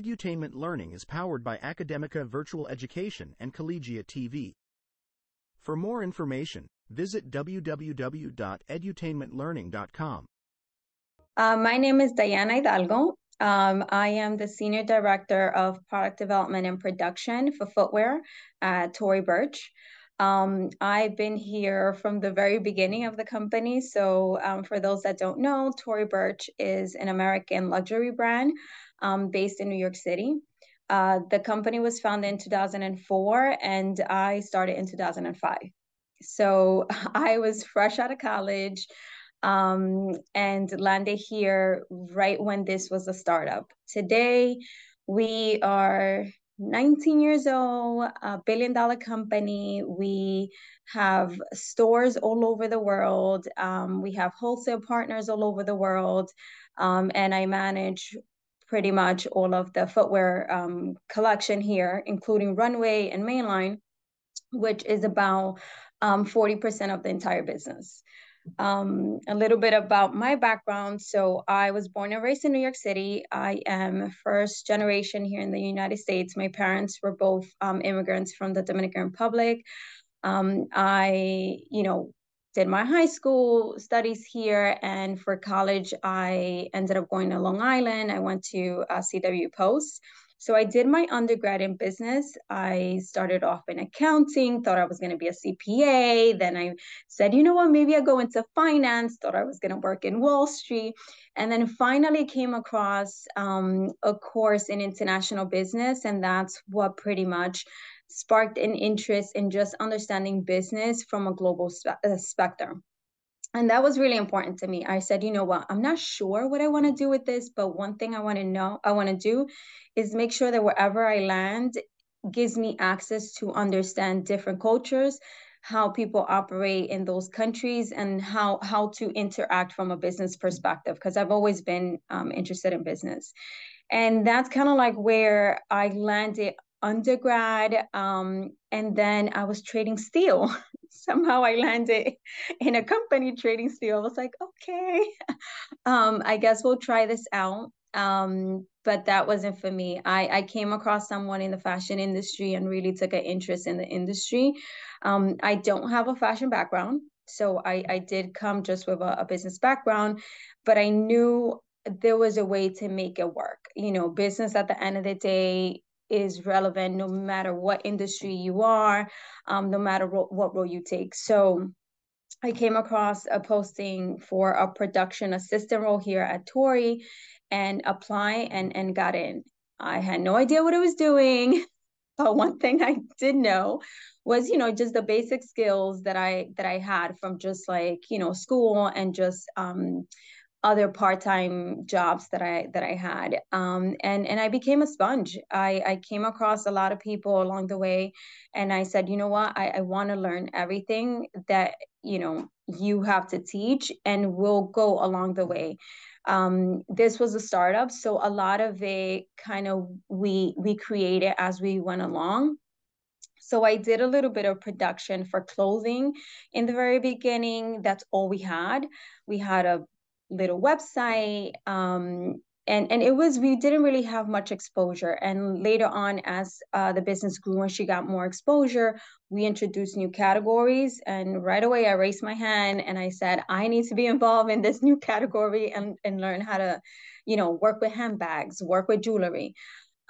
Edutainment Learning is powered by Academica Virtual Education and Collegiate TV. For more information, visit www.edutainmentlearning.com. Uh, my name is Daiana Hidalgo. Um, I am the Senior Director of Product Development and Production for Footwear at Tory Burch. Um, I've been here from the very beginning of the company. So, um, for those that don't know, Tory Burch is an American luxury brand um, based in New York City. Uh, the company was founded in 2004, and I started in 2005. So, I was fresh out of college um, and landed here right when this was a startup. Today, we are 19 years old, a billion dollar company. We have stores all over the world. Um, we have wholesale partners all over the world. Um, and I manage pretty much all of the footwear um, collection here, including runway and mainline, which is about 40% um, of the entire business. Um, a little bit about my background. So, I was born and raised in New York City. I am first generation here in the United States. My parents were both um, immigrants from the Dominican Republic. Um, I, you know, did my high school studies here, and for college, I ended up going to Long Island. I went to uh, CW Post. So I did my undergrad in business. I started off in accounting, thought I was going to be a CPA. Then I said, you know what, maybe I go into finance, thought I was going to work in Wall Street. And then finally came across um, a course in international business. And that's what pretty much sparked an interest in just understanding business from a global spe- uh, spectrum and that was really important to me. I said, you know what? I'm not sure what I want to do with this, but one thing I want to know, I want to do is make sure that wherever I land gives me access to understand different cultures, how people operate in those countries and how how to interact from a business perspective because I've always been um, interested in business. And that's kind of like where I landed undergrad um, and then I was trading steel somehow I landed in a company trading steel. I was like, okay, um, I guess we'll try this out. Um, but that wasn't for me. I, I came across someone in the fashion industry and really took an interest in the industry. Um, I don't have a fashion background. So I, I did come just with a, a business background, but I knew there was a way to make it work. You know, business at the end of the day is relevant no matter what industry you are, um, no matter ro- what role you take. So I came across a posting for a production assistant role here at Tory and apply and, and got in. I had no idea what I was doing. But one thing I did know was, you know, just the basic skills that I that I had from just like, you know, school and just um other part-time jobs that I that I had um, and and I became a sponge I, I came across a lot of people along the way and I said you know what I, I want to learn everything that you know you have to teach and we'll go along the way um, this was a startup so a lot of it kind of we we created as we went along so I did a little bit of production for clothing in the very beginning. That's all we had. We had a little website um, and and it was we didn't really have much exposure. And later on as uh, the business grew and she got more exposure we introduced new categories. And right away i raised my hand and i said i need to be involved in this new category and and learn how to you know work with handbags work with jewelry.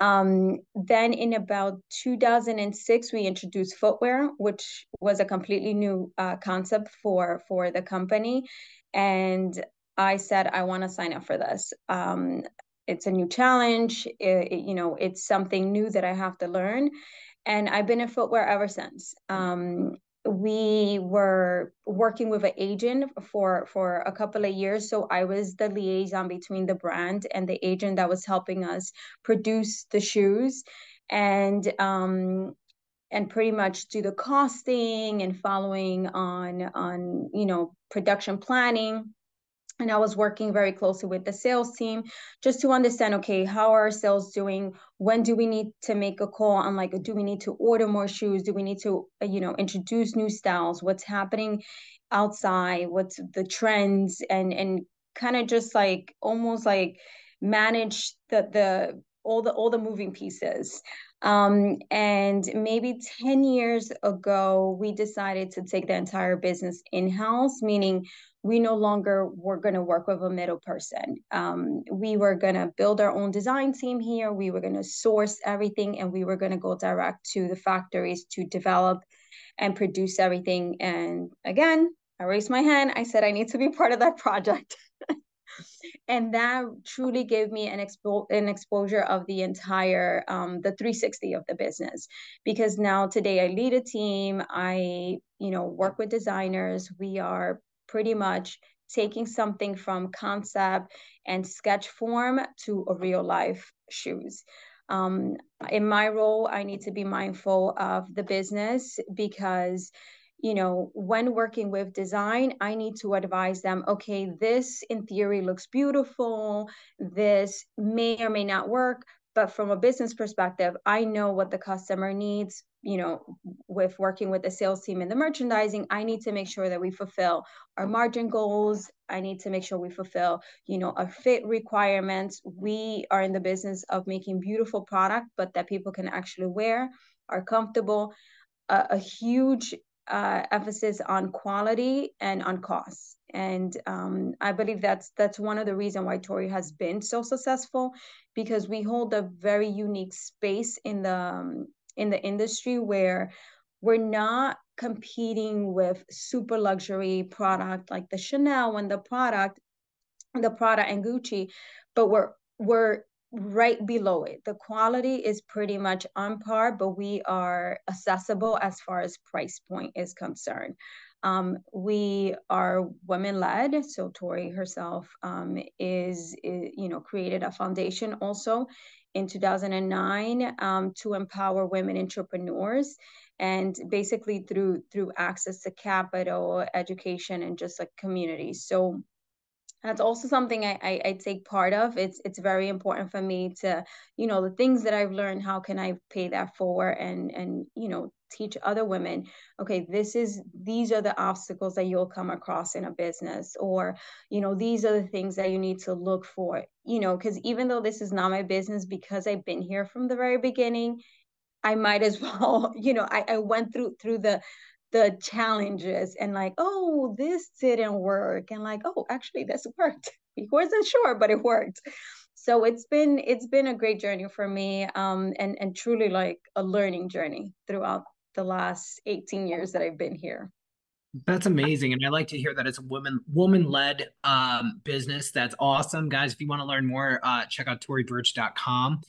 Um, then in about 2006 we introduced footwear which was a completely new uh, concept for for the company. And I said, I want to sign up for this. Um, it's a new challenge. It, it, you know, it's something new that I have to learn. And I've been in footwear ever since. Um, we were working with an agent for for a couple of years so i was the liaison between the brand and the agent that was helping us produce the shoes and um and pretty much do the costing and following on on you know production planning and I was working very closely with the sales team just to understand okay how are sales doing? When do we need to make a call? On like do we need to order more shoes? Do we need to uh, you know introduce new styles? What's happening outside? What's the trends? And and kind of just like almost like manage the the all the all the moving pieces. Um, and maybe 10 years ago we decided to take the entire business in-house meaning we no longer were going to work with a middle person. Um, we were going to build our own design team here. We were going to source everything and we were going to go direct to the factories to develop and produce everything. And again i raised my hand. I said i need to be part of that project. And that truly gave me an, expo- an exposure of the entire um, the 360 of the business. Because now today i lead a team. I you know work with designers. We are pretty much taking something from concept and sketch form to a real life shoes um, in my role i need to be mindful of the business because you know, when working with design, I need to advise them, okay, this in theory looks beautiful. This may or may not work. But from a business perspective, I know what the customer needs. You know, with working with the sales team and the merchandising, I need to make sure that we fulfill our margin goals. I need to make sure we fulfill, you know, our fit requirements. We are in the business of making beautiful product, but that people can actually wear, are comfortable. a, a huge uh, emphasis on quality and on cost. And um, I believe that's that's one of the reasons why Tory has been so successful, because we hold a very unique space in the um, in the industry where we're not competing with super luxury product like the Chanel and the product, the Prada and Gucci, but we're we're right below it. The quality is pretty much on par, but we are accessible as far as price point is concerned. Um, we are women led. So Tory herself um, is, is, you know, created a foundation also in 2009 um, to empower women entrepreneurs and basically through through access to capital education and just like community. So that's also something I, I, I take part of. It's it's very important for me to you know the things that i've learned how can i pay that forward and and you know teach other women okay this is these are the obstacles that you'll come across in a business or you know these are the things that you need to look for you know because even though this is not my business because i've been here from the very beginning i might as well you know i, I went through through the the challenges and like, oh, this didn't work. And like, oh, actually this worked. He wasn't sure, but it worked. So it's been it's been a great journey for me um, and, and truly like a learning journey throughout the last 18 years that I've been here. That's amazing, and I like to hear that it's a woman woman led um, business. That's awesome, guys. If you want to learn more, uh, check out ToryBurch.com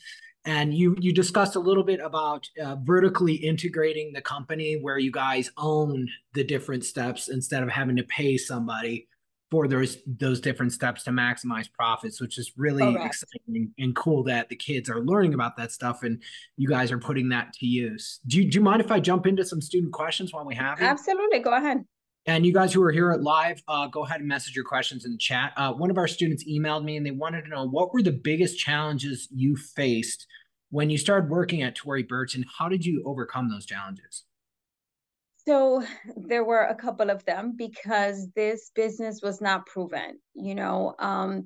and you you discussed a little bit about uh, vertically integrating the company where you guys own the different steps instead of having to pay somebody for those those different steps to maximize profits which is really Correct. exciting and cool that the kids are learning about that stuff and you guys are putting that to use. Do you, do you mind if i jump into some student questions while we have you? Absolutely. Go ahead and you guys who are here at live, uh, go ahead and message your questions in the chat. Uh, one of our students emailed me and they wanted to know what were the biggest challenges you faced when you started working at Tory Burch and how did you overcome those challenges? So there were a couple of them because this business was not proven. You know, um,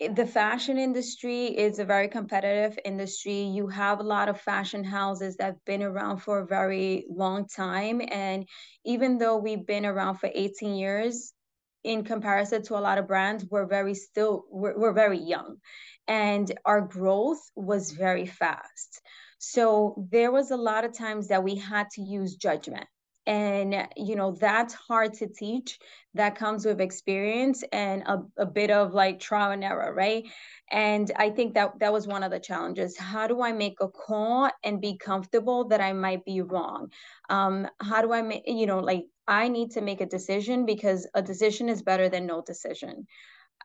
the fashion industry is a very competitive industry. You have a lot of fashion houses that have been around for a very long time. And even though we've been around for 18 years, in comparison to a lot of brands, we're very still, we're, we're very young. And our growth was very fast. So there was a lot of times that we had to use judgment and you know that's hard to teach. That comes with experience and a, a bit of like trial and error right? And i think that that was one of the challenges. How do i make a call and be comfortable that i might be wrong? Um how do i make you know like i need to make a decision because a decision is better than no decision.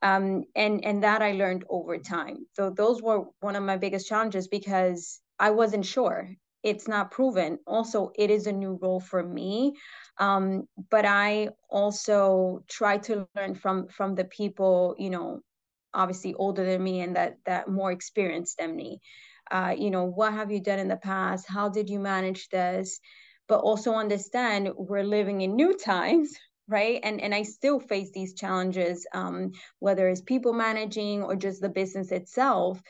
Um and and that i learned over time. So those were one of my biggest challenges because i wasn't sure it's not proven. Also, it is a new role for me. Um, but I also try to learn from from the people, you know, obviously older than me and that that more experienced than me. Uh, you know, what have you done in the past? How did you manage this? But also understand we're living in new times, right and and i still face these challenges um, whether it's people managing or just the business itself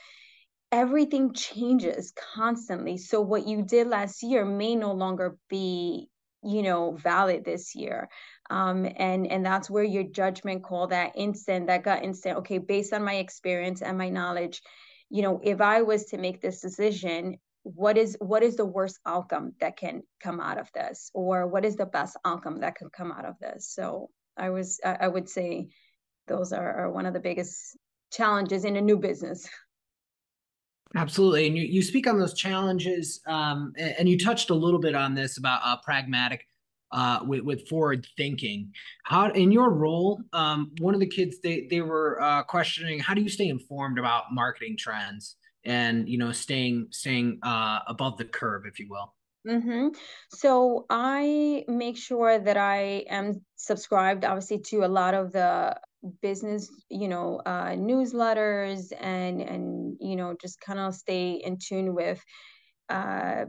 everything changes constantly. So what you did last year may no longer be, you know, valid this year. Um, and and that's where your judgment call, that instant, that gut instant. Okay, based on my experience and my knowledge, you know, if I was to make this decision, what is what is the worst outcome that can come out of this, or what is the best outcome that can come out of this? So I was I, I would say those are, are one of the biggest challenges in a new business. Absolutely. And you, you speak on those challenges, um, and, and, you touched a little bit on this about uh, pragmatic uh, with, with forward thinking. How, in your role, um, one of the kids, they, they were uh, questioning, how do you stay informed about marketing trends and, you know, staying, staying uh, above the curve, if you will? Mm-hmm. So I make sure that I am subscribed, obviously, to a lot of the business you know uh, newsletters and and you know just kind of stay in tune with uh,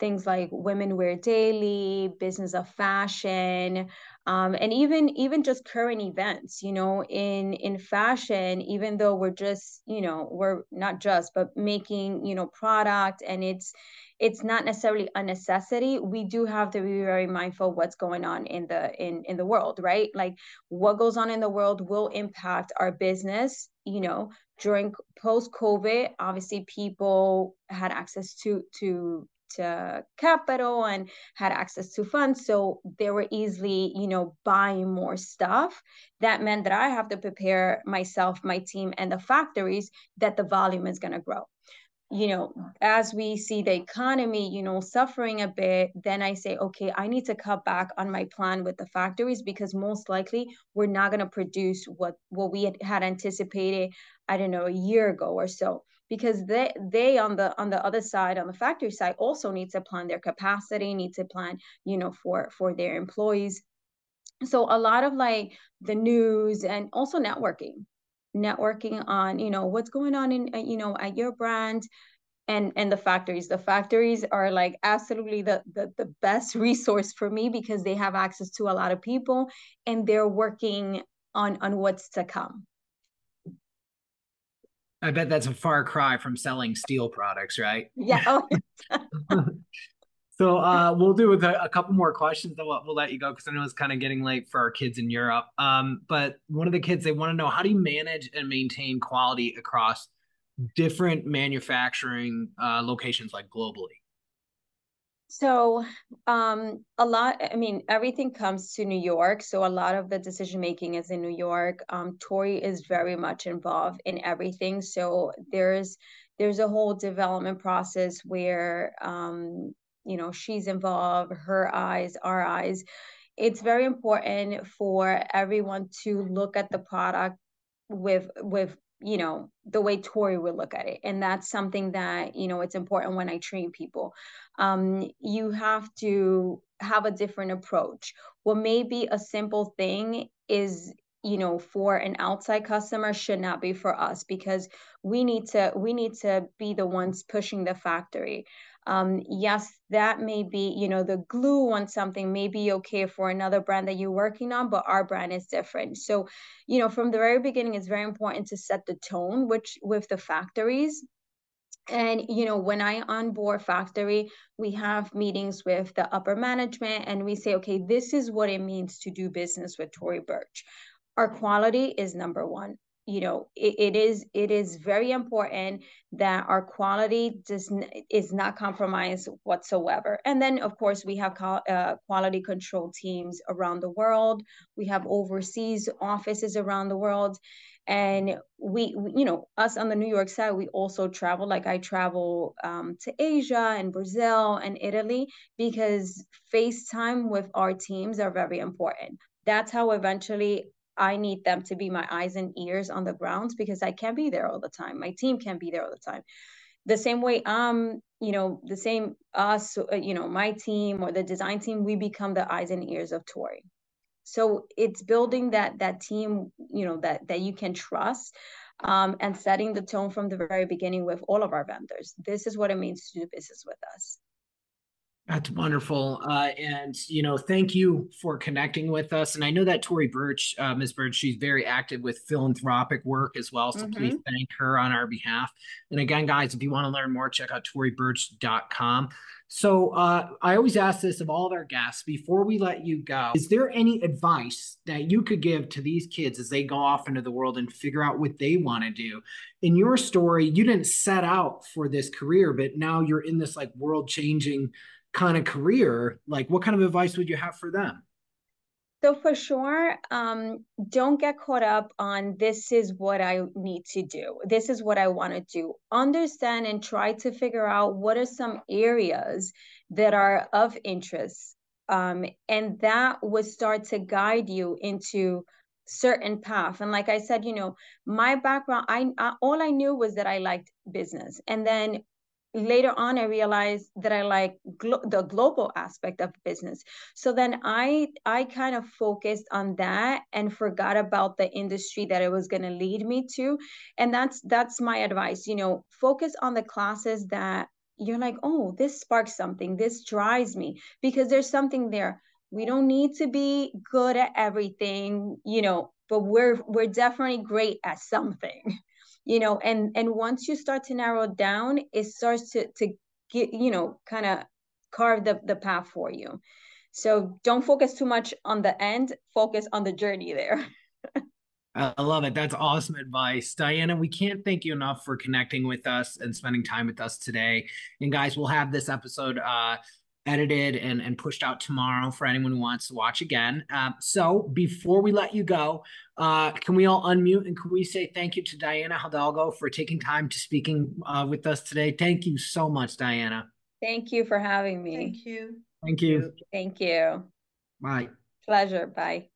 things like women wear daily business of fashion um, and even even just current events you know in in fashion even though we're just you know we're not just but making you know product and it's it's not necessarily a necessity we do have to be very mindful what's going on in the in in the world right? Like what goes on in the world will impact our business you know? During post covid obviously people had access to to to capital and had access to funds. So they were easily you know buying more stuff. That meant that i have to prepare myself my team and the factories that the volume is going to grow. You know as we see the economy you know suffering a bit then i say okay i need to cut back on my plan with the factories because most likely we're not going to produce what what we had, had anticipated i don't know a year ago or so because they they on the on the other side on the factory side also need to plan their capacity need to plan you know for for their employees. So a lot of like the news and also networking networking on you know what's going on in you know at your brand and and the factories. The factories are like absolutely the, the the best resource for me because they have access to a lot of people and they're working on on what's to come i bet that's a far cry from selling steel products right yeah So uh, we'll do with a, a, couple more questions, then we'll, we'll let you go because I know it's kind of getting late for our kids in Europe. Um, but one of the kids they want to know how do you manage and maintain quality across different manufacturing uh, locations, like globally? So um, a lot. I mean, everything comes to New York, so a lot of the decision making is in New York. Um, Tory is very much involved in everything, so there's there's a whole development process where um, you know she's involved her eyes our eyes it's very important for everyone to look at the product with with you know the way tory would look at it and that's something that you know it's important when i train people. Um, you have to have a different approach. What may be a simple thing is you know for an outside customer should not be for us because we need to we need to be the ones pushing the factory um, yes that may be you know the glue on something may be okay for another brand that you're working on but our brand is different. So you know from the very beginning it's very important to set the tone which with the factories. And you know when i onboard factory we have meetings with the upper management and we say okay this is what it means to do business with tory burch. Our quality is number one you know it, it is it is very important that our quality does is not compromised whatsoever. And then of course we have uh, quality control teams around the world. We have overseas offices around the world. And we, we you know us on the new york side we also travel. Like i travel um, to asia and brazil and italy because facetime with our teams are very important. That's how eventually I need them to be my eyes and ears on the grounds because I can't be there all the time. My team can't be there all the time. The same way um, you know, the same us, uh, you know, my team or the design team, we become the eyes and ears of Tory. So it's building that that team, you know, that that you can trust. Um, and setting the tone from the very beginning with all of our vendors. This is what it means to do business with us. That's wonderful. Uh, and, you know, thank you for connecting with us. And I know that Tory Burch, uh, Ms. Burch, she's very active with philanthropic work as well. So mm-hmm. please thank her on our behalf. And again, guys, if you want to learn more, check out toryburch.com. So uh, I always ask this of all of our guests before we let you go Is there any advice that you could give to these kids as they go off into the world and figure out what they want to do? In your story, you didn't set out for this career, but now you're in this like world changing kind of career, like what kind of advice would you have for them? So for sure, um, don't get caught up on this is what I need to do. This is what I want to do. Understand and try to figure out what are some areas that are of interest. Um, and that would start to guide you into certain path and like i said you know my background I, I all i knew was that i liked business and then later on i realized that i like glo- the global aspect of business. So then i i kind of focused on that and forgot about the industry that it was going to lead me to. And that's that's my advice you know focus on the classes that you're like oh this sparks something. This drives me. Because there's something there. We don't need to be good at everything you know but we're we're definitely great at something you know and and once you start to narrow down it starts to to get you know kind of carve the, the path for you so don't focus too much on the end focus on the journey there I love it. That's awesome advice. Daiana, we can't thank you enough for connecting with us and spending time with us today. And guys, we'll have this episode uh, edited and, and pushed out tomorrow for anyone who wants to watch again. Um, so before we let you go, uh, can we all unmute and can we say thank you to Daiana Hidalgo for taking time to speaking uh, with us today? Thank you so much, Daiana. Thank you for having me. Thank you. Thank you. Thank you. Bye. Pleasure. Bye.